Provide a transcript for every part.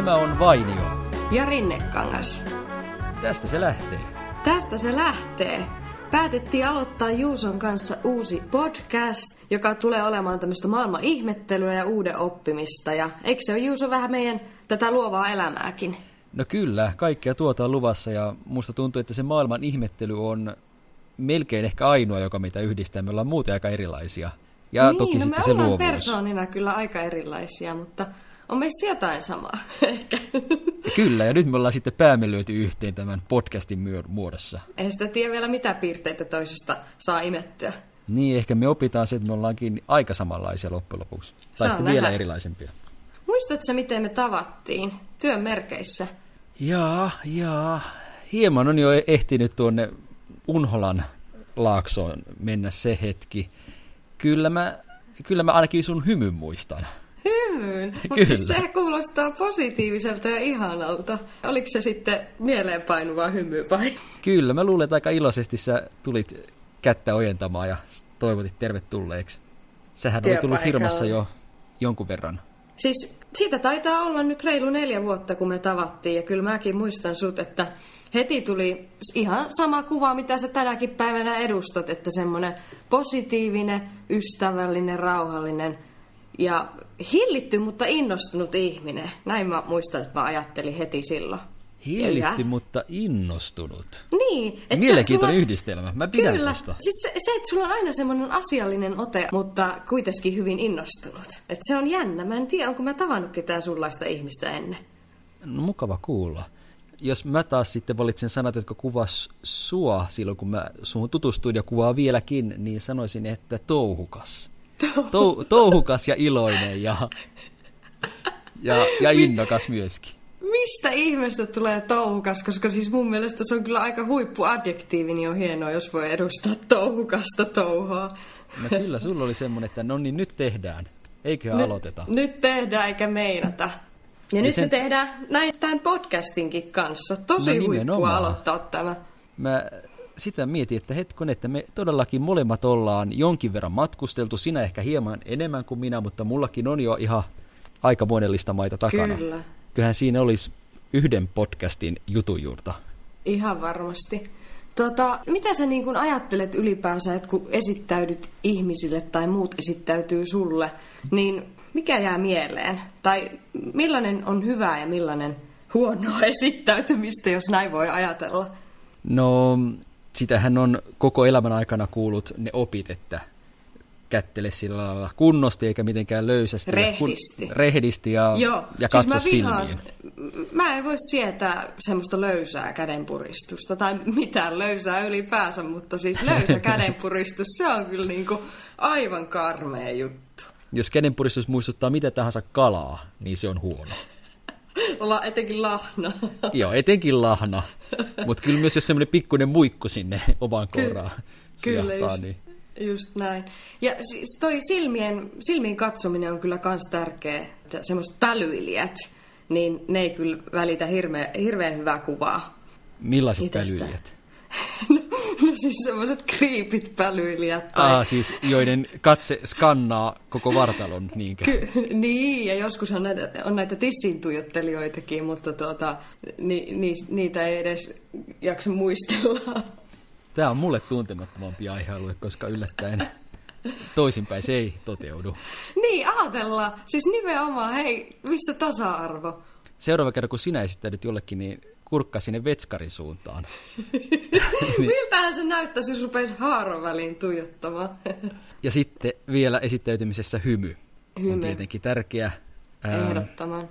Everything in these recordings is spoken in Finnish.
Tämä on Vainio. Ja Rinnekangas. Tästä se lähtee. Tästä se lähtee. Päätettiin aloittaa Juuson kanssa uusi podcast, joka tulee olemaan tämmöistä maailman ihmettelyä ja uuden oppimista. Ja eikö se ole Juuso vähän meidän tätä luovaa elämääkin? No kyllä, kaikkea tuota on luvassa ja musta tuntuu, että se maailman ihmettely on melkein ehkä ainoa, joka meitä yhdistää. Me ollaan muuten aika erilaisia. Ja niin, toki no sitten me se ollaan luovuus. persoonina kyllä aika erilaisia, mutta on meissä jotain samaa ehkä. Kyllä, ja nyt me ollaan sitten päämme lyöty yhteen tämän podcastin muodossa. Ei sitä tiedä vielä mitä piirteitä toisesta saa imettyä. Niin, ehkä me opitaan se, että me ollaankin aika samanlaisia loppujen lopuksi. Tai sitten nähdä. vielä erilaisempia. Muistatko miten me tavattiin? Työn merkeissä. Jaa, jaa. Hieman on jo ehtinyt tuonne Unholan laaksoon mennä se hetki. Kyllä mä, kyllä mä ainakin sun hymyn muistan. Hymyyn. Mutta siis se kuulostaa positiiviselta ja ihanalta. Oliko se sitten mieleenpainuva hymy vai? Kyllä, mä luulen, että aika iloisesti sä tulit kättä ojentamaan ja toivotit tervetulleeksi. Sähän oli tullut firmassa jo jonkun verran. Siis siitä taitaa olla nyt reilu neljä vuotta, kun me tavattiin. Ja kyllä mäkin muistan sut, että heti tuli ihan sama kuva, mitä sä tänäkin päivänä edustat. Että semmoinen positiivinen, ystävällinen, rauhallinen ja hillitty, mutta innostunut ihminen. Näin mä muistan, että mä ajattelin heti silloin. Hillitty, Ja- mutta innostunut. Niin. et Mielenkiintoinen sulla- yhdistelmä. Mä pidän Kyllä. tosta. Siis se, se, että sulla on aina semmoinen asiallinen ote, mutta kuitenkin hyvin innostunut. Että se on jännä. Mä en tiedä, onko mä tavannut ketään sunlaista ihmistä ennen. No, mukava kuulla. Jos mä taas sitten valitsen sanat, jotka kuvas sua silloin, kun mä suhun tutustuin ja kuvaa vieläkin, niin sanoisin, että touhukas. Tou, touhukas ja iloinen ja, ja, ja innokas myöskin. Mistä ihmeestä tulee touhukas? Koska siis mun mielestä se on kyllä aika huippuadjektiivi, niin on hienoa, jos voi edustaa touhukasta touhoa. No kyllä, sulla oli semmoinen, että no niin, nyt tehdään. Eiköhän Nyt- aloiteta. Nyt tehdään eikä meinata. Ja nyt sen- me tehdään näin tämän podcastinkin kanssa. Tosi No huippua aloittaa tämä. Mä sitä mietin, että hetkon, että me todellakin molemmat ollaan jonkin verran matkusteltu. Sinä ehkä hieman enemmän kuin minä, mutta mullakin on jo ihan aika monellista maita takana. Kyllä. Kyllähän siinä olisi yhden podcastin jutujuurta. Ihan varmasti. Tota, mitä sä niin kun ajattelet ylipäänsä, että kun esittäydyt ihmisille tai muut esittäytyy sulle, niin mikä jää mieleen? Tai millainen on hyvää ja millainen huonoa esittäytymistä, jos näin voi ajatella? No, sitähän on koko elämän aikana kuullut ne opit, että kättele sillä lailla kunnosti eikä mitenkään löysästi. ja kun- Rehdisti. rehdisti ja, Joo, ja katso siis mä vihaan, silmiin. mä en voi sietää semmoista löysää kädenpuristusta tai mitään löysää ylipäänsä, mutta siis löysä kädenpuristus, se on kyllä niinku aivan karmea juttu. Jos kädenpuristus muistuttaa mitä tahansa kalaa, niin se on huono. Olla etenkin lahna. Joo, etenkin lahna. Mutta kyllä myös jos semmoinen pikkuinen muikku sinne omaan kouraan Kyllä sujahtaa, just, niin just näin. Ja siis toi silmien, silmiin katsominen on kyllä kans tärkeä. Semmoiset pälyilijät, niin ne ei kyllä välitä hirveän, hirveän hyvää kuvaa. millaiset Itsestä. pälyilijät? No siis semmoiset kriipit pälyilijät. Tai... Ah, siis joiden katse skannaa koko vartalon, niinkö? Ky- niin, ja joskushan näitä, on näitä tissintuijottelijoitakin, mutta tuota, ni, ni, niitä ei edes jaksa muistella. Tämä on mulle tuntemattomampi aihealue, koska yllättäen toisinpäin se ei toteudu. niin, ajatella. Siis nimenomaan, hei, missä tasa-arvo? Seuraava kerran, kun sinä esittäydyt jollekin, niin kurkkaa sinne vetskarin suuntaan. Miltähän se näyttäisi, jos rupeisi haaron väliin tuijottamaan? Ja sitten vielä esittäytymisessä hymy. On Hymy. tietenkin tärkeä. Ää, Ehdottoman.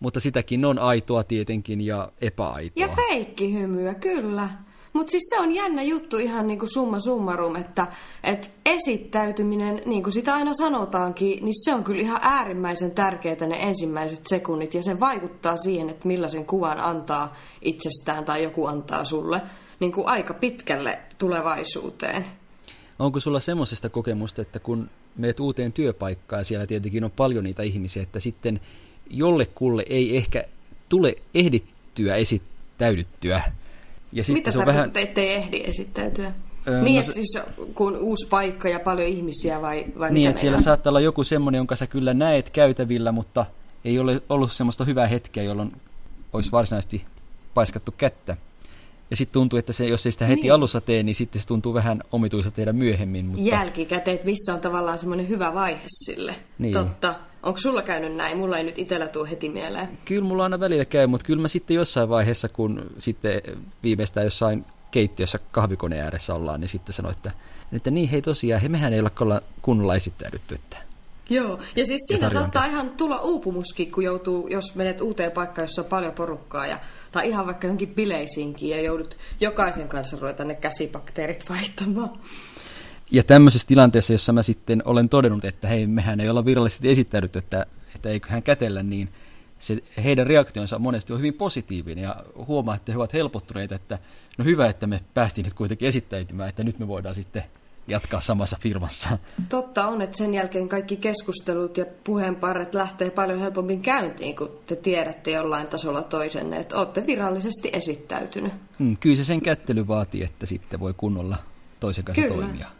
mutta sitäkin on aitoa tietenkin ja epäaitoa. Ja feikkihymyä, kyllä. Mutta siis se on jännä juttu ihan niin kuin summa summarum, että et esittäytyminen, niin kuin sitä aina sanotaankin, niin se on kyllä ihan äärimmäisen tärkeää ne ensimmäiset sekunnit. Ja se vaikuttaa siihen, että millaisen kuvan antaa itsestään tai joku antaa sulle niin kuin aika pitkälle tulevaisuuteen. Onko sulla semmoisesta kokemusta, että kun meet uuteen työpaikkaan siellä tietenkin on paljon niitä ihmisiä, että sitten jollekulle ei ehkä tule ehdittyä esittäydyttyä. Ja sitten Mitä se on vähän, ettei ehdi esittäytyä? Öö, niin, no että siis kun uusi paikka ja paljon ihmisiä vai, vai niin, että siellä meinaat? saattaa olla joku semmoinen, jonka sä kyllä näet käytävillä, mutta ei ole ollut semmoista hyvää hetkeä, jolloin olisi varsinaisesti paiskattu kättä. Ja sitten tuntuu, että se, jos ei sitä heti niin. alussa tee, niin sitten se tuntuu vähän omituisa tehdä myöhemmin. Mutta... Jälkikäteen, että missä on tavallaan semmoinen hyvä vaihe sille. Niin. Totta. Onko sulla käynyt näin? Mulla ei nyt itsellä tule heti mieleen. Kyllä mulla aina välillä käy, mutta kyllä mä sitten jossain vaiheessa, kun sitten viimeistään jossain keittiössä kahvikoneen ääressä ollaan, niin sitten sanoin, että, että niin hei tosiaan, he mehän ei ole kunnolla esittäydytty, että Joo, ja siis siinä saattaa ihan tulla uupumuskin, kun joutuu, jos menet uuteen paikkaan, jossa on paljon porukkaa, ja, tai ihan vaikka johonkin bileisiinkin, ja joudut jokaisen kanssa ruveta ne käsibakteerit vaihtamaan. Ja tämmöisessä tilanteessa, jossa mä sitten olen todennut, että hei, mehän ei olla virallisesti esittäydytty, että, että eiköhän kätellä, niin se, heidän reaktionsa monesti on hyvin positiivinen ja huomaa, että he ovat helpottuneita, että no hyvä, että me päästiin nyt kuitenkin esittäytymään, että nyt me voidaan sitten jatkaa samassa firmassa. Totta on, että sen jälkeen kaikki keskustelut ja puheenparret lähtee paljon helpommin käyntiin, kun te tiedätte jollain tasolla toisenne, että olette virallisesti esittäytynyt. Mm, kyllä se sen kättely vaatii, että sitten voi kunnolla toisen kanssa kyllä. toimia.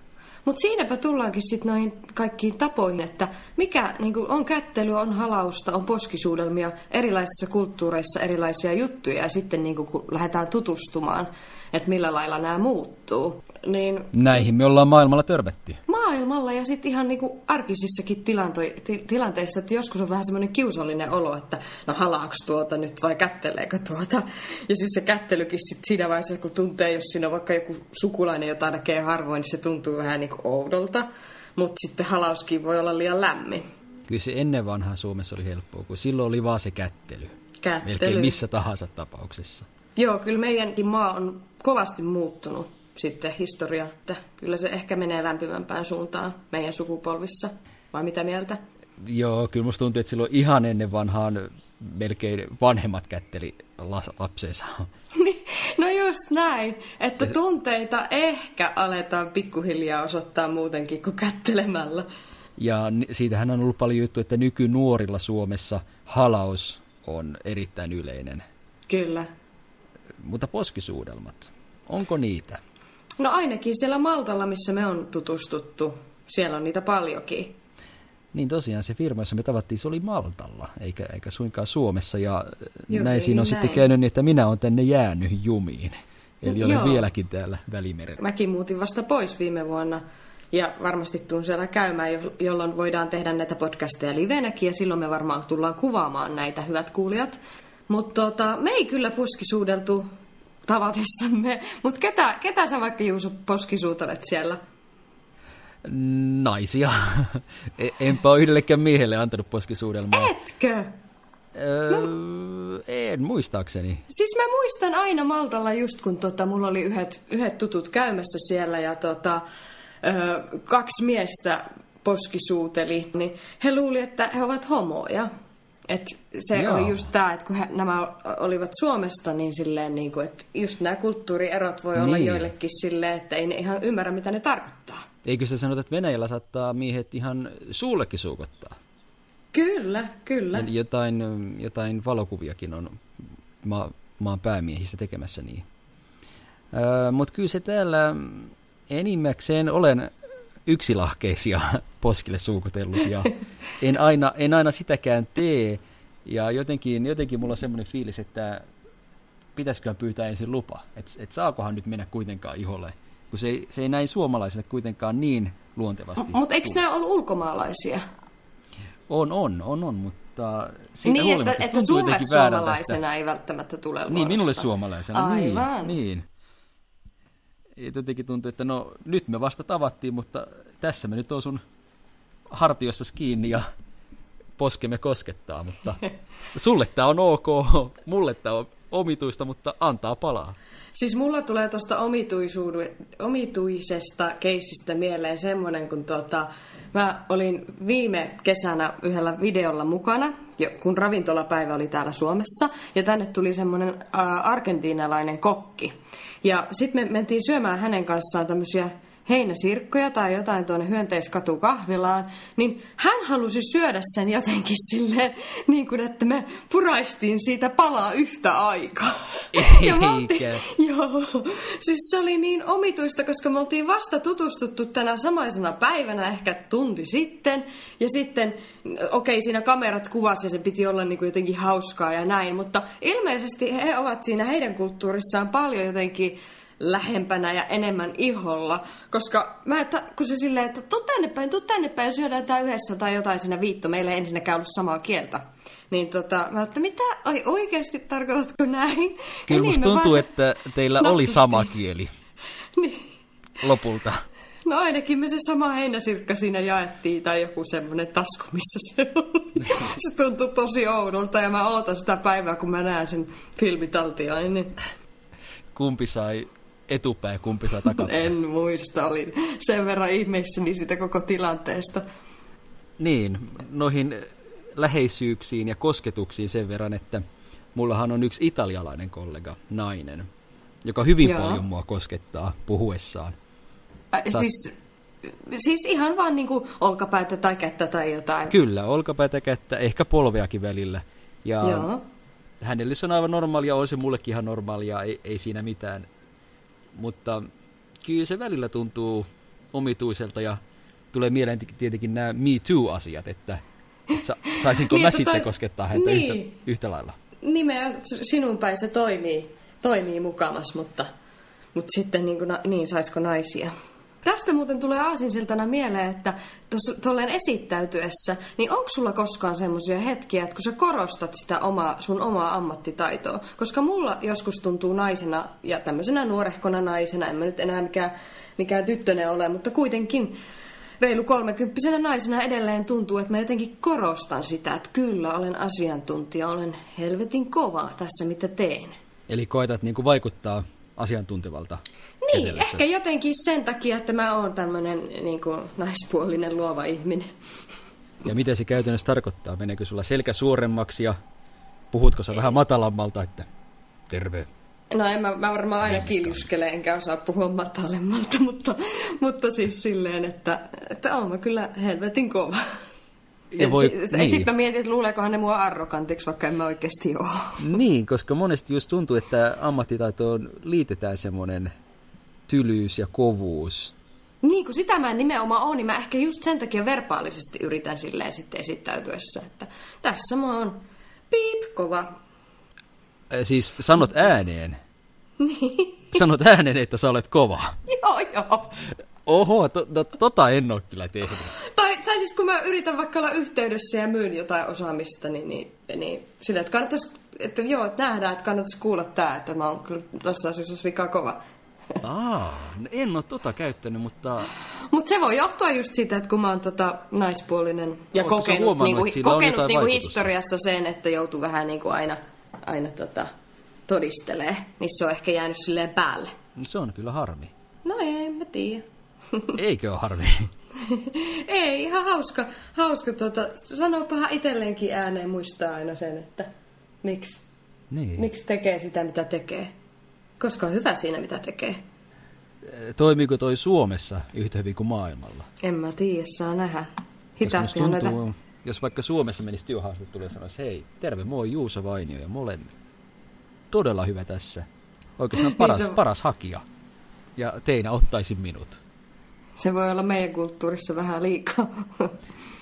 Mutta siinäpä tullaankin sitten noihin kaikkiin tapoihin, että mikä niin on kättely, on halausta, on poskisuudelmia, erilaisissa kulttuureissa erilaisia juttuja. Ja sitten niin kun lähdetään tutustumaan, että millä lailla nämä muuttuu. Niin, Näihin me ollaan maailmalla törmätty. Maailmalla ja sitten ihan niinku arkisissakin tilantoi, ti, tilanteissa, että joskus on vähän semmoinen kiusallinen olo, että no halaaks tuota nyt vai kätteleekö tuota. Ja siis se kättelykin sit siinä vaiheessa, kun tuntee, jos siinä on vaikka joku sukulainen, jota näkee harvoin, niin se tuntuu vähän niinku oudolta. Mutta sitten halauskin voi olla liian lämmin. Kyllä se ennen vanhaa Suomessa oli helppoa, kun silloin oli vaan se kättely. Kättely. Melkein missä tahansa tapauksessa. Joo, kyllä meidänkin maa on kovasti muuttunut sitten historia, että kyllä se ehkä menee lämpimämpään suuntaan meidän sukupolvissa. Vai mitä mieltä? Joo, kyllä musta tuntuu, että silloin ihan ennen vanhaan melkein vanhemmat kätteli lapsensa. no just näin, että tunteita ehkä aletaan pikkuhiljaa osoittaa muutenkin kuin kättelemällä. Ja siitähän on ollut paljon juttu, että nykynuorilla Suomessa halaus on erittäin yleinen. Kyllä. Mutta poskisuudelmat, onko niitä? No ainakin siellä Maltalla, missä me on tutustuttu. Siellä on niitä paljonkin. Niin tosiaan se firma, jossa me tavattiin, se oli Maltalla, eikä, eikä suinkaan Suomessa. Ja Jokin, näin siinä on näin. sitten käynyt niin, että minä olen tänne jäänyt jumiin. Eli olen Joo. vieläkin täällä Välimerellä. Mäkin muutin vasta pois viime vuonna. Ja varmasti tuun siellä käymään, jolloin voidaan tehdä näitä podcasteja livenäkin. Ja silloin me varmaan tullaan kuvaamaan näitä, hyvät kuulijat. Mutta tota, me ei kyllä puskisuudeltu tavatessamme. Mutta ketä, ketä sä vaikka Juuso poskisuutelet siellä? Naisia. E, enpä ole yhdellekään miehelle antanut poskisuudelmaa. Etkö? Öö, mä... En muistaakseni. Siis mä muistan aina Maltalla just kun tota, mulla oli yhdet, yhdet tutut käymässä siellä ja tota, öö, kaksi miestä poskisuuteli, niin he luuli, että he ovat homoja. Et se Joo. oli just tämä, että kun he, nämä olivat Suomesta, niin silleen, niin kuin, että just nämä kulttuurierot voi niin. olla joillekin silleen, että ei ne ihan ymmärrä, mitä ne tarkoittaa. Eikö se sanota, että Venäjällä saattaa miehet ihan suullekin suukottaa? Kyllä, kyllä. Jotain, jotain valokuviakin on ma- maan päämiehistä tekemässä niin. Öö, Mutta kyllä se täällä enimmäkseen olen yksilahkeisia poskille suukutellut ja en aina, en aina sitäkään tee. Ja jotenkin, jotenkin mulla on semmoinen fiilis, että pitäisiköhän pyytää ensin lupa, että et saakohan nyt mennä kuitenkaan iholle, kun se ei, se ei näin suomalaisille kuitenkaan niin luontevasti. Mutta eikö nämä ollut ulkomaalaisia? On, on, on, on, mutta siitä niin, että, että sulle suomalaisena että... ei välttämättä tule Niin, minulle suomalaisena, niin, Aivan. niin. niin jotenkin tuntuu, että no nyt me vasta tavattiin, mutta tässä me nyt on sun hartiossa kiinni ja poskemme koskettaa, mutta sulle tämä on ok, mulle tämä on omituista, mutta antaa palaa. Siis mulla tulee tuosta omituisesta keissistä mieleen semmoinen, kun tuota, mä olin viime kesänä yhdellä videolla mukana, kun ravintolapäivä oli täällä Suomessa, ja tänne tuli semmoinen argentiinalainen kokki. Ja sitten me mentiin syömään hänen kanssaan tämmöisiä heinäsirkkoja tai jotain tuonne hyönteiskatu kahvilaan, niin hän halusi syödä sen jotenkin silleen, niin kuin että me puraistiin siitä palaa yhtä aikaa. Ja oltiin, joo, siis se oli niin omituista, koska me oltiin vasta tutustuttu tänä samaisena päivänä, ehkä tunti sitten, ja sitten, okei, okay, siinä kamerat kuvasi ja se piti olla niin kuin jotenkin hauskaa ja näin, mutta ilmeisesti he ovat siinä heidän kulttuurissaan paljon jotenkin lähempänä ja enemmän iholla. Koska mä, että, kun se silleen, että tuu tänne päin, tuu tänne päin, syödään tää yhdessä tai jotain siinä viitto. Meillä ei ensinnäkään ollut samaa kieltä. Niin tota, mä että mitä, ai oikeasti tarkoitatko näin? Kyllä niin, tuntuu, se... että teillä oli sama kieli. niin. Lopulta. No ainakin me se sama heinäsirkka siinä jaettiin tai joku semmoinen tasku, missä se oli. se tuntui tosi oudolta ja mä ootan sitä päivää, kun mä näen sen filmitaltiainen. Kumpi sai etupäin, kumpi saa takapäin? En muista, olin sen verran ihmeissäni siitä koko tilanteesta. Niin, noihin läheisyyksiin ja kosketuksiin sen verran, että mullahan on yksi italialainen kollega, nainen, joka hyvin Joo. paljon mua koskettaa puhuessaan. Ä, siis, siis ihan vaan niinku olkapäätä tai kättä tai jotain? Kyllä, olkapäätä, kättä, ehkä polveakin välillä. Ja Joo. hänelle se on aivan normaalia, on se mullekin ihan normaalia, ei, ei siinä mitään mutta kyllä se välillä tuntuu omituiselta ja tulee mieleen tietenkin nämä Me Too-asiat, että, että saisinko niin, mä sitten koskettaa häntä niin, yhtä, yhtä lailla. Nimeä sinun päin se toimii, toimii mukamas, mutta, mutta sitten niin, kuin, niin saisiko naisia? Tästä muuten tulee aasinsiltana mieleen, että tuolleen esittäytyessä, niin onko sulla koskaan semmoisia hetkiä, että kun sä korostat sitä omaa, sun omaa ammattitaitoa? Koska mulla joskus tuntuu naisena ja tämmöisenä nuorehkona naisena, en mä nyt enää mikään, mikään tyttönen ole, mutta kuitenkin reilu kolmekymppisenä naisena edelleen tuntuu, että mä jotenkin korostan sitä, että kyllä olen asiantuntija, olen helvetin kova tässä mitä teen. Eli koetat niin kuin vaikuttaa asiantuntevalta Niin, ehkä jotenkin sen takia, että mä oon tämmönen niin kuin, naispuolinen luova ihminen. Ja mitä se käytännössä tarkoittaa? Meneekö sulla selkä suuremmaksi ja puhutko sä vähän matalammalta, että terve? No en mä, mä varmaan aina kiljuskele, enkä osaa puhua matalemmalta, mutta, mutta siis silleen, että, että oon mä kyllä helvetin kova. Ja voi, s- niin. Sitten mä mietin, että luuleekohan ne mua arrogantiksi, vaikka en mä oikeasti ole. Niin, koska monesti just tuntuu, että ammattitaitoon liitetään semmoinen tylyys ja kovuus. Niin, kun sitä mä en nimenomaan ole, niin mä ehkä just sen takia verbaalisesti yritän silleen sitten esittäytyessä, että tässä mä oon piip kova. Siis sanot ääneen? Niin. Sanot ääneen, että sä olet kova? joo, joo. Oho, to, no, tota en ole kyllä tehnyt. Tai, tai siis kun mä yritän vaikka olla yhteydessä ja myyn jotain osaamista, niin, niin, niin sillä, että kannattaisi, että joo, että nähdään, että kannattaisi kuulla tämä, että mä oon kyllä tässä asiassa kova. Aa, en ole tota käyttänyt, mutta... Mutta se voi johtua just siitä, että kun mä oon tota naispuolinen ja Oletko kokenut, niinku, kokenut niinku historiassa sen, että joutuu vähän niinku aina, aina tota, todistelee, niin se on ehkä jäänyt silleen päälle. Se on kyllä harmi. No ei, mä tiedä. Eikö ole harmi? ei, ihan hauska. hauska tota, sanopahan itselleenkin ääneen muistaa aina sen, että miksi, niin. miksi tekee sitä, mitä tekee. Koska on hyvä siinä, mitä tekee. Toimiiko toi Suomessa yhtä hyvin kuin maailmalla? En mä tiedä, saa nähdä. Hitaasti tuntuu, noita... Jos vaikka Suomessa menisi työhaastattelu ja sanoisi, hei, terve, moi Juuso Vainio ja olen todella hyvä tässä. Oikeastaan niin paras, niin se... paras hakija. Ja teinä ottaisin minut. Se voi olla meidän kulttuurissa vähän liikaa.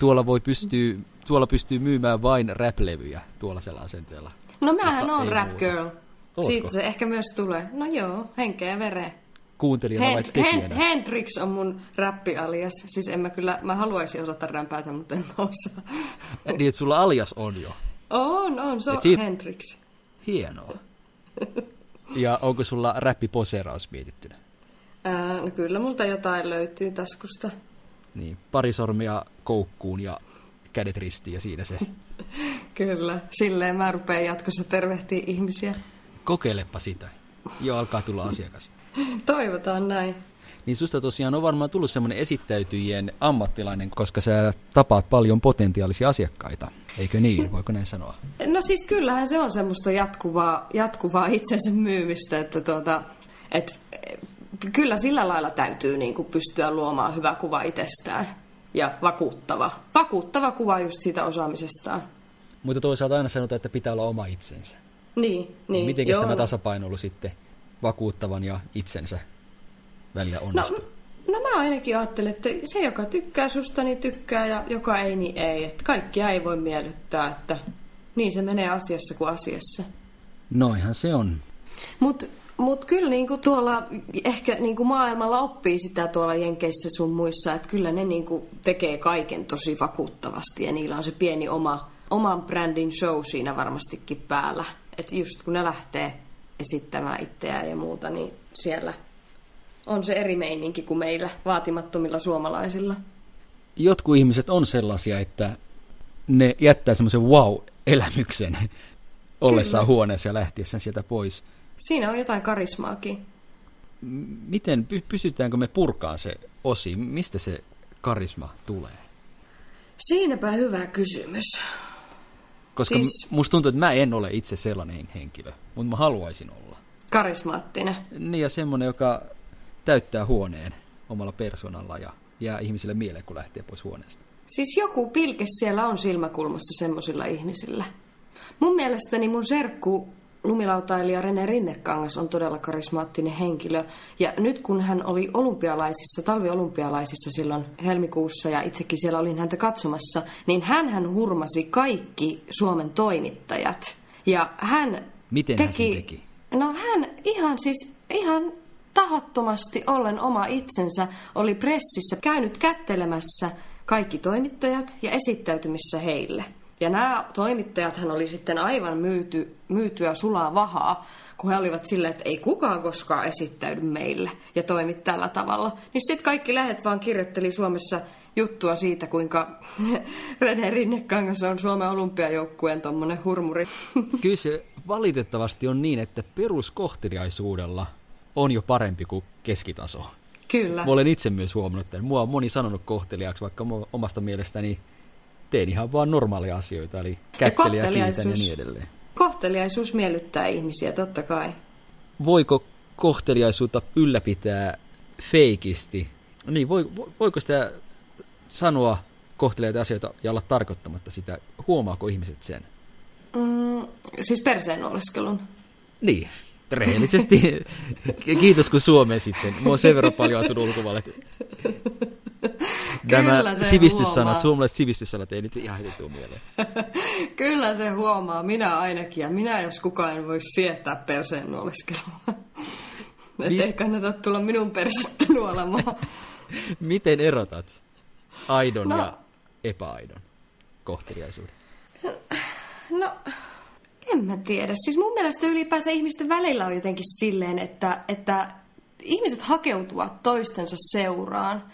Tuolla, voi pystyy, tuolla pystyy myymään vain rap-levyjä tuollaisella asenteella. No mähän on rap muuta. girl. Ootko? Siitä se ehkä myös tulee. No joo, henkeä ja vereen. Kuuntelijana vai tekijänä? Hendrix on mun räppi-alias. Siis en mä kyllä, mä haluaisin osata rämpäätä, mutta en mä osaa. niin, että sulla alias on jo? On, on, se on siitä... Hendrix. Hienoa. ja onko sulla räppiposeeraus mietittynä? Ää, no kyllä multa jotain löytyy taskusta. Niin, pari sormia koukkuun ja kädet ristiin ja siinä se. kyllä, silleen mä rupean jatkossa tervehtiä ihmisiä. Kokeilepa sitä. Jo alkaa tulla asiakasta. Toivotaan näin. Niin susta tosiaan on varmaan tullut semmoinen esittäytyjien ammattilainen, koska sä tapaat paljon potentiaalisia asiakkaita. Eikö niin? Voiko näin sanoa? No siis kyllähän se on semmoista jatkuvaa, jatkuvaa itsensä myymistä, että tuota, et kyllä sillä lailla täytyy niin kuin pystyä luomaan hyvä kuva itsestään ja vakuuttava. Vakuuttava kuva just siitä osaamisestaan. Mutta toisaalta aina sanotaan, että pitää olla oma itsensä. Niin, niin. Miten tämä tasapainoilu sitten vakuuttavan ja itsensä välillä onnistuu? No, no mä ainakin ajattelen, että se, joka tykkää susta, niin tykkää ja joka ei, niin ei. Että kaikkia ei voi miellyttää, että niin se menee asiassa kuin asiassa. Noihan se on. Mutta mut kyllä niinku tuolla ehkä niinku maailmalla oppii sitä tuolla Jenkeissä sun muissa, että kyllä ne niinku tekee kaiken tosi vakuuttavasti ja niillä on se pieni oma, oman brändin show siinä varmastikin päällä. Että just kun ne lähtee esittämään itseään ja muuta, niin siellä on se eri meininki kuin meillä vaatimattomilla suomalaisilla. Jotkut ihmiset on sellaisia, että ne jättää semmoisen wow-elämyksen ollessaan Kyllä. huoneessa ja lähtiessään sieltä pois. Siinä on jotain karismaakin. Miten, pystytäänkö me purkaan se osi? Mistä se karisma tulee? Siinäpä hyvä kysymys. Koska siis... musta tuntuu, että mä en ole itse sellainen henkilö, mutta mä haluaisin olla. Karismaattinen. Niin ja semmoinen, joka täyttää huoneen omalla persoonalla ja jää ihmisille mieleen, kun lähtee pois huoneesta. Siis joku pilke siellä on silmäkulmassa semmoisilla ihmisillä. Mun mielestäni mun serkku lumilautailija Rene Rinnekangas on todella karismaattinen henkilö. Ja nyt kun hän oli olympialaisissa, talviolympialaisissa silloin helmikuussa ja itsekin siellä olin häntä katsomassa, niin hän hän hurmasi kaikki Suomen toimittajat. Ja hän Miten teki, hän sen teki? No hän ihan siis, ihan tahottomasti ollen oma itsensä oli pressissä käynyt kättelemässä kaikki toimittajat ja esittäytymissä heille. Ja nämä toimittajat hän oli sitten aivan myyty, myytyä sulaa vahaa, kun he olivat silleen, että ei kukaan koskaan esittäydy meille ja toimi tällä tavalla. Niin sitten kaikki lähet vaan kirjoitteli Suomessa juttua siitä, kuinka René Rinnekangas on Suomen olympiajoukkueen tommonen hurmuri. Kyllä se valitettavasti on niin, että peruskohteliaisuudella on jo parempi kuin keskitaso. Kyllä. Mä olen itse myös huomannut, että mua on moni sanonut kohteliaaksi, vaikka omasta mielestäni teen ihan vaan normaalia asioita, eli kättelijä, ja kiitän ja niin edelleen. Kohteliaisuus miellyttää ihmisiä, totta kai. Voiko kohteliaisuutta ylläpitää feikisti? Niin, voi, voiko sitä sanoa kohteliaita asioita ja olla tarkoittamatta sitä? Huomaako ihmiset sen? Mm, siis perseen oleskelun. Niin, rehellisesti. Kiitos kun suomesit sen. Mä oon sen verran paljon asunut ulkomaille. Nämä sivistyssanat, huomaa. suomalaiset sivistyssanat ei nyt ihan heti tule mieleen. Kyllä se huomaa, minä ainakin. Ja minä, jos kukaan en voi sietää perseen nuoleskelua. Mist... Ei kannata tulla minun persettä nuolemaan. Miten erotat aidon no. ja epäaidon kohteliaisuuden? No, en mä tiedä. Siis mun mielestä ylipäänsä ihmisten välillä on jotenkin silleen, että, että ihmiset hakeutuvat toistensa seuraan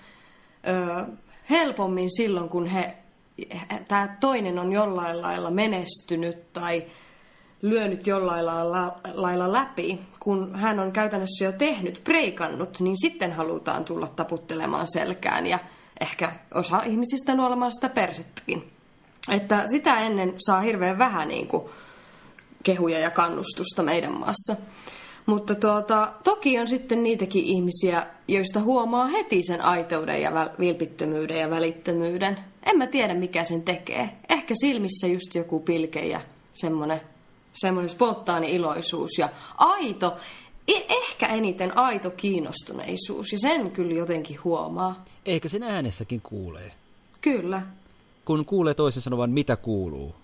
ö, helpommin silloin, kun he, tämä toinen on jollain lailla menestynyt tai lyönyt jollain lailla, lailla läpi, kun hän on käytännössä jo tehnyt, preikannut, niin sitten halutaan tulla taputtelemaan selkään ja ehkä osa ihmisistä nuolemaan sitä persettäkin. Että sitä ennen saa hirveän vähän niin kuin, kehuja ja kannustusta meidän maassa. Mutta tuota, toki on sitten niitäkin ihmisiä, joista huomaa heti sen aiteuden ja vilpittömyyden ja välittömyyden. En mä tiedä, mikä sen tekee. Ehkä silmissä just joku pilke ja semmoinen semmoinen spontaani iloisuus ja aito, e- ehkä eniten aito kiinnostuneisuus ja sen kyllä jotenkin huomaa. Ehkä sen äänessäkin kuulee. Kyllä. Kun kuulee toisen sanovan, mitä kuuluu.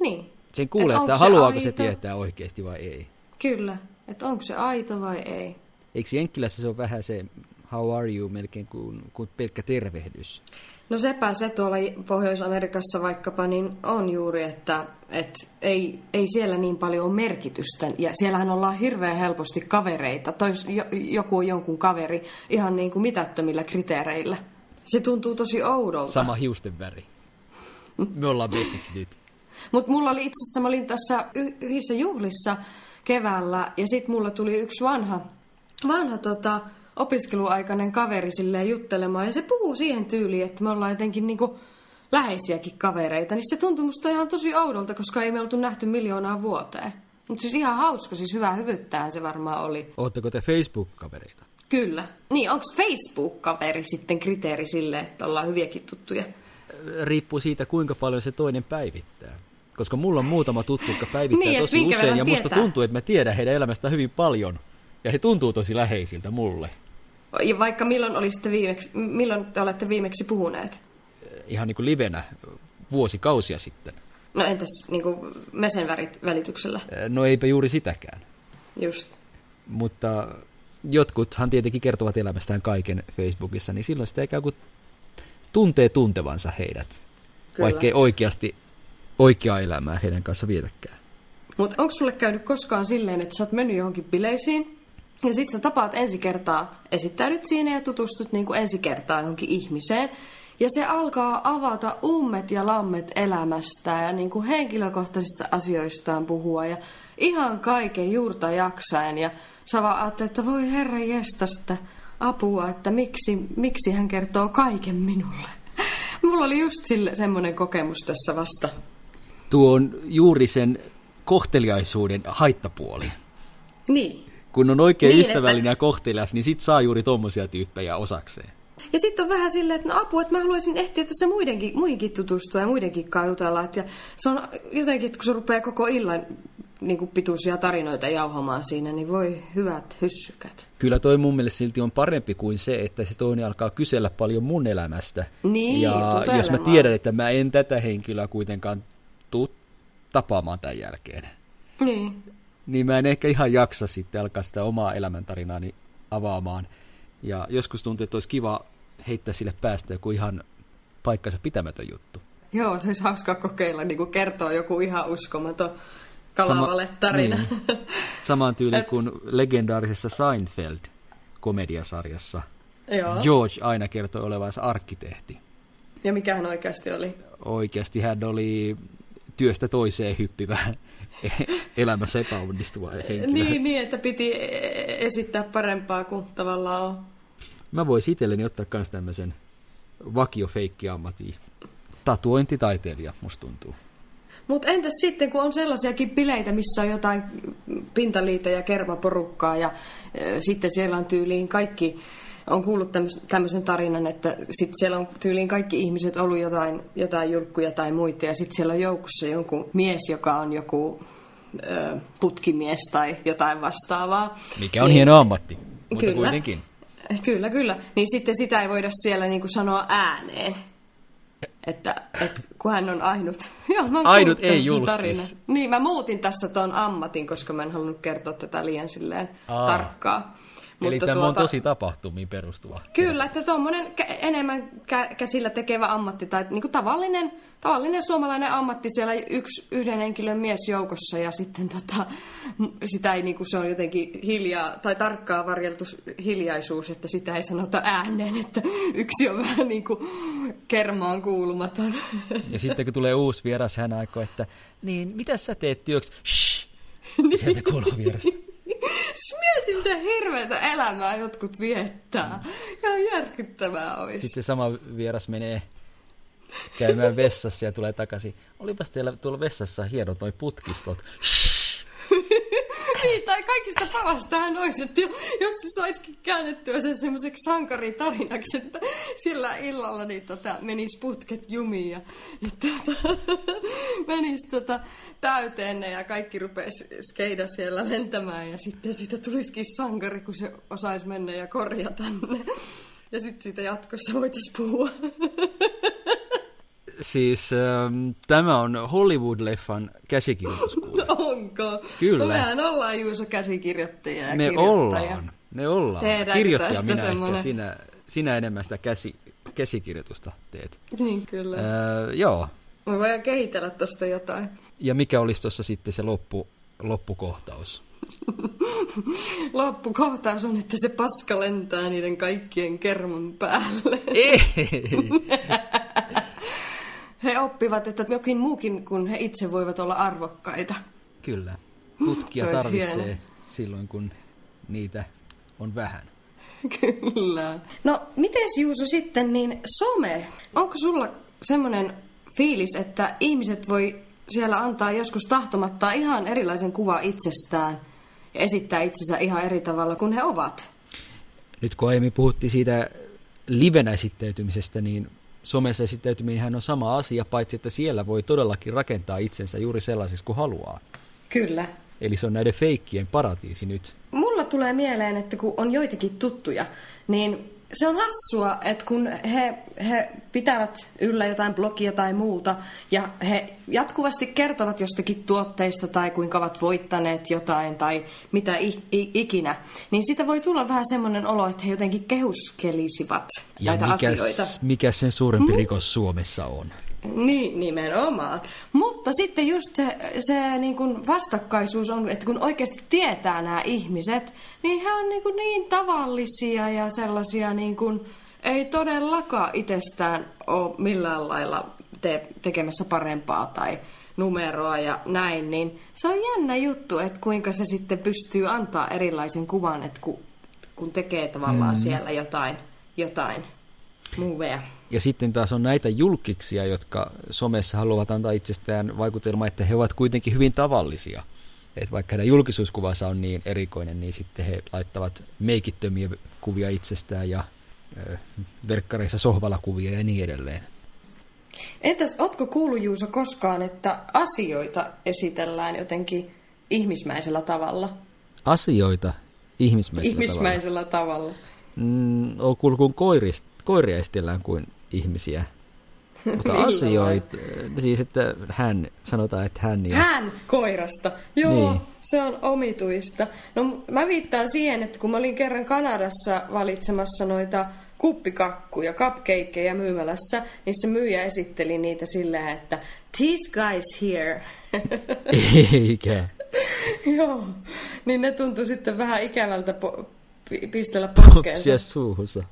Niin. Sen kuulee, Et että haluaako se, se tietää oikeasti vai ei. Kyllä, että onko se aito vai ei. Eikö Jenkkilässä se on vähän se how are you melkein kuin, kuin pelkkä tervehdys? No sepä se tuolla Pohjois-Amerikassa vaikkapa niin on juuri, että et ei, ei siellä niin paljon ole merkitystä. Ja siellähän ollaan hirveän helposti kavereita. Tois, jo, joku on jonkun kaveri ihan niin kuin mitättömillä kriteereillä. Se tuntuu tosi oudolta. Sama hiusten väri. Me ollaan bestiksi nyt. Mutta mulla oli itse asiassa, mä olin tässä yhdessä juhlissa keväällä ja sitten mulla tuli yksi vanha, vanha tota, opiskeluaikainen kaveri silleen juttelemaan ja se puhuu siihen tyyliin, että me ollaan jotenkin niinku läheisiäkin kavereita, niin se tuntui musta ihan tosi oudolta, koska ei me oltu nähty miljoonaa vuoteen. Mutta siis ihan hauska, siis hyvää hyvyyttään se varmaan oli. Ootteko te Facebook-kavereita? Kyllä. Niin, onko Facebook-kaveri sitten kriteeri sille, että ollaan hyviäkin tuttuja? Riippuu siitä, kuinka paljon se toinen päivittää. Koska mulla on muutama tuttu, jotka päivittää niin, tosi usein, ja musta tuntuu, että mä tiedän heidän elämästä hyvin paljon. Ja he tuntuu tosi läheisiltä mulle. Ja vaikka milloin, olisitte viimeksi, milloin te olette viimeksi puhuneet? Ihan niin kuin livenä vuosikausia sitten. No entäs niin kuin mesen välityksellä? No eipä juuri sitäkään. Just. Mutta jotkuthan tietenkin kertovat elämästään kaiken Facebookissa, niin silloin sitä ikään kuin tuntee tuntevansa heidät, Kyllä. vaikkei oikeasti oikeaa elämää heidän kanssa vietäkään. Mutta onko sulle käynyt koskaan silleen, että sä oot mennyt johonkin bileisiin, ja sit sä tapaat ensi kertaa, esittäydyt siinä ja tutustut niin kuin ensi kertaa johonkin ihmiseen, ja se alkaa avata ummet ja lammet elämästä ja niin kuin henkilökohtaisista asioistaan puhua ja ihan kaiken juurta jaksaen. Ja sä vaan ajattelet, että voi herra jestasta apua, että miksi, miksi hän kertoo kaiken minulle. Mulla oli just sille semmoinen kokemus tässä vasta. Tuo on juuri sen kohteliaisuuden haittapuoli. Niin. Kun on oikein niin, ystävällinen että... ja kohtelias, niin sit saa juuri tommosia tyyppejä osakseen. Ja sitten on vähän silleen, että no apua, että mä haluaisin ehtiä tässä muidenkin, muidenkin tutustua ja muidenkin kanssa jutella. Että ja se on jotenkin, että kun se rupeaa koko illan niin kuin pituisia tarinoita jauhamaan siinä, niin voi hyvät hyssykät. Kyllä toi mun mielestä silti on parempi kuin se, että se toinen alkaa kysellä paljon mun elämästä. Niin, ja jos mä tiedän, että mä en tätä henkilöä kuitenkaan tuu tapaamaan tämän jälkeen. Niin. Niin mä en ehkä ihan jaksa sitten alkaa sitä omaa elämäntarinaani avaamaan. Ja joskus tuntuu, että olisi kiva heittää sille päästä joku ihan paikkansa pitämätön juttu. Joo, se olisi hauska kokeilla, niin kuin kertoo joku ihan uskomaton kalavalle tarina. Sama, niin. Samaan tyyliin kuin legendaarisessa Seinfeld-komediasarjassa. Joo. George aina kertoi olevansa arkkitehti. Ja mikä hän oikeasti oli? Oikeasti hän oli työstä toiseen hyppivä elämässä epäonnistuva henkilö. Niin, niin, että piti esittää parempaa kuin tavallaan on. Mä voisin itselleni ottaa myös tämmöisen vakiofeikki-ammatin. Tatuointitaiteilija, musta tuntuu. Mutta entäs sitten, kun on sellaisiakin bileitä, missä on jotain pintaliitä ja kermaporukkaa ja äh, sitten siellä on tyyliin kaikki, on kuullut tämmöisen tarinan, että sitten siellä on tyyliin kaikki ihmiset ollut jotain, jotain julkkuja tai muita ja sitten siellä on joukossa jonkun mies, joka on joku äh, putkimies tai jotain vastaavaa. Mikä on niin, hieno ammatti, mutta kyllä, kuitenkin. Kyllä, kyllä. Niin sitten sitä ei voida siellä niinku sanoa ääneen. Että, että kun hän on ainut. Joo, mä ainut ei tarina. Niin, mä muutin tässä tuon ammatin, koska mä en halunnut kertoa tätä liian silleen Aa. tarkkaa. Eli tämä tuota, on tosi tapahtumiin perustuva. Kyllä, että tuommoinen enemmän kä- käsillä tekevä ammatti tai niin kuin tavallinen, tavallinen suomalainen ammatti siellä yksi yhden henkilön mies joukossa ja sitten tota, sitä ei niin kuin se on jotenkin hiljaa tai tarkkaa varjeltu hiljaisuus, että sitä ei sanota ääneen, että yksi on vähän niin kuin kermaan kuulumaton. Ja sitten kun tulee uusi vieras, hän aikoo, että niin, mitä sä teet työksi? Shh! Sieltä kuuluu vierestä. Siis mieti, mitä hirveätä elämää jotkut viettää. Ihan järkyttävää olisi. Sitten sama vieras menee käymään vessassa ja tulee takaisin. Olipas teillä tuolla vessassa hienot noi putkistot. Niin, tai kaikista hän olisi, että jos se saisikin käännettyä sen semmoiseksi sankaritarinaksi, että sillä illalla niin tota, menisi putket jumiin ja, ja tota, menisi tota, täyteen ja kaikki rupesi skeida siellä lentämään ja sitten siitä tulisikin sankari, kun se osaisi mennä ja korjata ne. Ja sitten siitä jatkossa voitaisiin puhua. Siis ähm, tämä on Hollywood-leffan käsikirjoituskuva. Onko? Kyllä. No mehän ollaan Juuso käsikirjoittajia ja Me ollaan. Me ollaan. Tehdäänkö Kirjoittaja minä semmoinen... ehkä, sinä, sinä enemmän sitä käsi, käsikirjoitusta teet. Niin, kyllä. Öö, joo. Me voidaan kehitellä tuosta jotain. Ja mikä olisi tuossa sitten se loppu, loppukohtaus? Loppukohtaus on, että se paska lentää niiden kaikkien kerman päälle. Ei! he oppivat, että jokin muukin kuin he itse voivat olla arvokkaita. Kyllä. Tutkia tarvitsee hieno. silloin, kun niitä on vähän. Kyllä. No, miten Juuso sitten, niin some, onko sulla semmoinen fiilis, että ihmiset voi siellä antaa joskus tahtomatta ihan erilaisen kuva itsestään ja esittää itsensä ihan eri tavalla kuin he ovat? Nyt kun aiemmin puhuttiin siitä livenä esittäytymisestä, niin somessa esittäytyminen on sama asia, paitsi että siellä voi todellakin rakentaa itsensä juuri sellaiseksi kuin haluaa. Kyllä. Eli se on näiden feikkien paratiisi nyt. Mulla tulee mieleen, että kun on joitakin tuttuja, niin se on hassua, että kun he, he pitävät yllä jotain blogia tai muuta, ja he jatkuvasti kertovat jostakin tuotteista tai kuinka ovat voittaneet jotain tai mitä i, i, ikinä, niin sitä voi tulla vähän semmoinen olo, että he jotenkin kehuskelisivat ja näitä mikäs, asioita. mikä sen suurempi mm. rikos Suomessa on? Niin, nimenomaan. Mutta sitten just se, se niin kuin vastakkaisuus on, että kun oikeasti tietää nämä ihmiset, niin he on niin, kuin niin tavallisia ja sellaisia niin kuin, ei todellakaan itsestään ole millään lailla te, tekemässä parempaa tai numeroa ja näin, niin se on jännä juttu, että kuinka se sitten pystyy antaa erilaisen kuvan, että kun, kun tekee tavallaan mm. siellä jotain, jotain muveja. Ja sitten taas on näitä julkiksia, jotka somessa haluavat antaa itsestään vaikutelma, että he ovat kuitenkin hyvin tavallisia. Et vaikka heidän julkisuuskuvansa on niin erikoinen, niin sitten he laittavat meikittömiä kuvia itsestään ja ö, verkkareissa sohvalla kuvia ja niin edelleen. Entäs, otko kuullut Juuso koskaan, että asioita esitellään jotenkin ihmismäisellä tavalla? Asioita ihmismäisellä, ihmismäisellä tavalla? tavalla. Mm, on kuullut, kun koirista koiria esitellään kuin ihmisiä. Mutta asioita, siis että hän, sanotaan, että hän... Ja... Hän koirasta, joo, niin. se on omituista. No mä viittaan siihen, että kun mä olin kerran Kanadassa valitsemassa noita kuppikakkuja, cupcakeja myymälässä, niin se myyjä esitteli niitä silleen, että these guys here. Eikä. joo, niin ne tuntui sitten vähän ikävältä po- pistellä poskeensa. Popsia suuhunsa.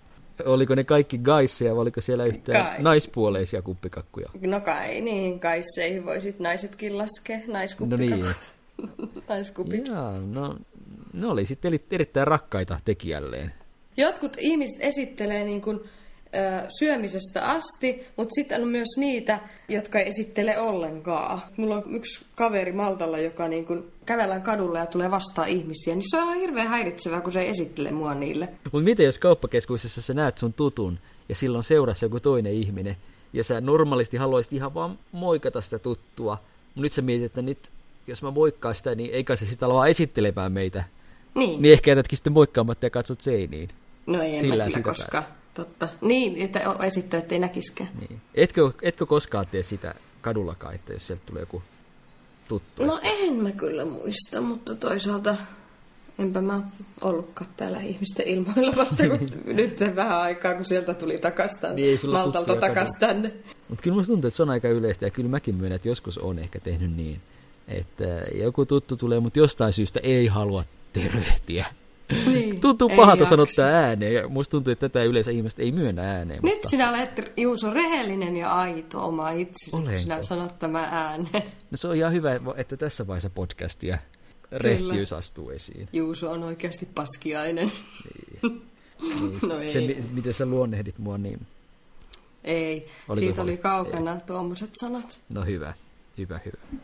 Oliko ne kaikki gaisseja vai oliko siellä yhtään kai. naispuoleisia kuppikakkuja? No kai, niin gaisseihin voi sitten naisetkin laskea, naiskuppikakkut. No niin. Naiskupit. Jaa, no ne oli sitten erittäin rakkaita tekijälleen. Jotkut ihmiset esittelee niin kuin syömisestä asti, mutta sitten on myös niitä, jotka ei esittele ollenkaan. Mulla on yksi kaveri Maltalla, joka niin kun kävellään kadulla ja tulee vastaan ihmisiä, niin se on ihan hirveän häiritsevää, kun se ei esittele mua niille. Mutta miten jos kauppakeskuksessa sä näet sun tutun ja silloin seurassa joku toinen ihminen ja sä normaalisti haluaisit ihan vaan moikata sitä tuttua, mutta nyt sä mietit, että nyt jos mä moikkaan sitä, niin eikä se sitä vaan esittelemään meitä. Niin. Niin ehkä jätätkin sitten moikkaamatta ja katsot seiniin. No ei Sillä mä koskaan. Pääs. Totta. Niin, että esittää, ettei näkiskään. Niin. Etkö, etkö koskaan tee sitä kadullakaan, että jos sieltä tulee joku tuttu? No en mä kyllä muista, mutta toisaalta enpä mä ollutkaan täällä ihmisten ilmoilla vasta kun nyt vähän aikaa, kun sieltä tuli takas tänne, niin Maltalta takas tänne. Mutta kyllä musta tuntuu, että se on aika yleistä ja kyllä mäkin myönnän, että joskus on ehkä tehnyt niin, että joku tuttu tulee, mutta jostain syystä ei halua tervehtiä. Niin, tuntuu pahalta sanottaa ääneen, ja musta tuntuu, että tätä yleensä ihmiset ei myönnä ääneen. Nyt mutta... sinä olet, Juuso, rehellinen ja aito oma itsesi, kun sinä sanot tämä ääneen. No se on ihan hyvä, että tässä vaiheessa podcastia rehtiys astuu esiin. Juuso on oikeasti paskiainen. Niin. niin no se, ei. Se, miten sä luonnehdit mua, niin... Ei, Oliko siitä oli kaukana tuommoiset sanat. No hyvä, hyvä, hyvä.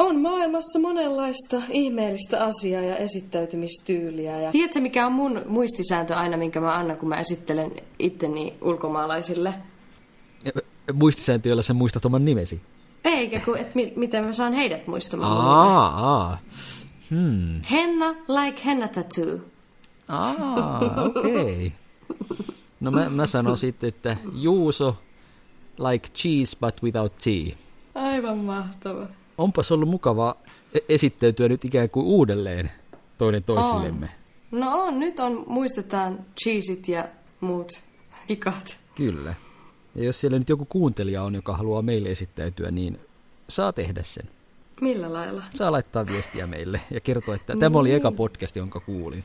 On maailmassa monenlaista ihmeellistä asiaa ja esittäytymistyyliä. Ja... Tiedätkö, mikä on mun muistisääntö aina, minkä mä annan, kun mä esittelen itteni ulkomaalaisille? Muistisääntö, jolla sä muistat oman nimesi? Eikä, kun, et mi- miten mä saan heidät muistamaan aa, aa. Hmm. Henna like henna tattoo. Aa, okei. Okay. No mä, mä sanon sitten, että Juuso like cheese but without tea. Aivan mahtava onpas ollut mukava e- esittäytyä nyt ikään kuin uudelleen toinen toisillemme. On. No on, nyt on, muistetaan cheesit ja muut hikat. Kyllä. Ja jos siellä nyt joku kuuntelija on, joka haluaa meille esittäytyä, niin saa tehdä sen. Millä lailla? Saa laittaa viestiä meille ja kertoa, että tämä oli eka podcast, jonka kuulin.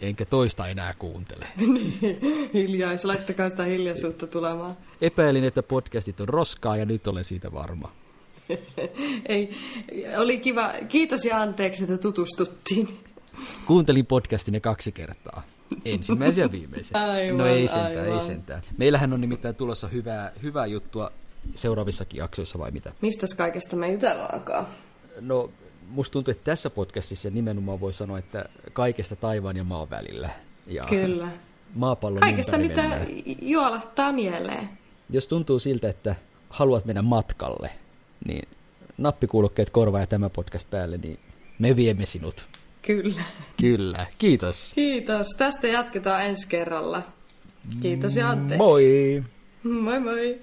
Enkä toista enää kuuntele. Hiljais, laittakaa sitä hiljaisuutta tulemaan. Epäilin, että podcastit on roskaa ja nyt olen siitä varma. Ei, oli kiva. Kiitos ja anteeksi, että tutustuttiin. Kuuntelin podcastin kaksi kertaa. Ensimmäisiä ja viimeisiä. Aivan, no ei sentään, aivan. ei sentään. Meillähän on nimittäin tulossa hyvää, hyvää juttua seuraavissakin jaksoissa vai mitä? Mistä kaikesta me jutellaankaan? No, musta tuntuu, että tässä podcastissa nimenomaan voi sanoa, että kaikesta taivaan ja maan välillä. Ja Kyllä. maapallon Kaikesta, mitä mennään. juolahtaa mieleen. Jos tuntuu siltä, että haluat mennä matkalle, niin nappikuulokkeet korvaa ja tämä podcast päälle, niin me viemme sinut. Kyllä. Kyllä, kiitos. Kiitos. Tästä jatketaan ensi kerralla. Kiitos ja anteeksi. Moi! Moi moi.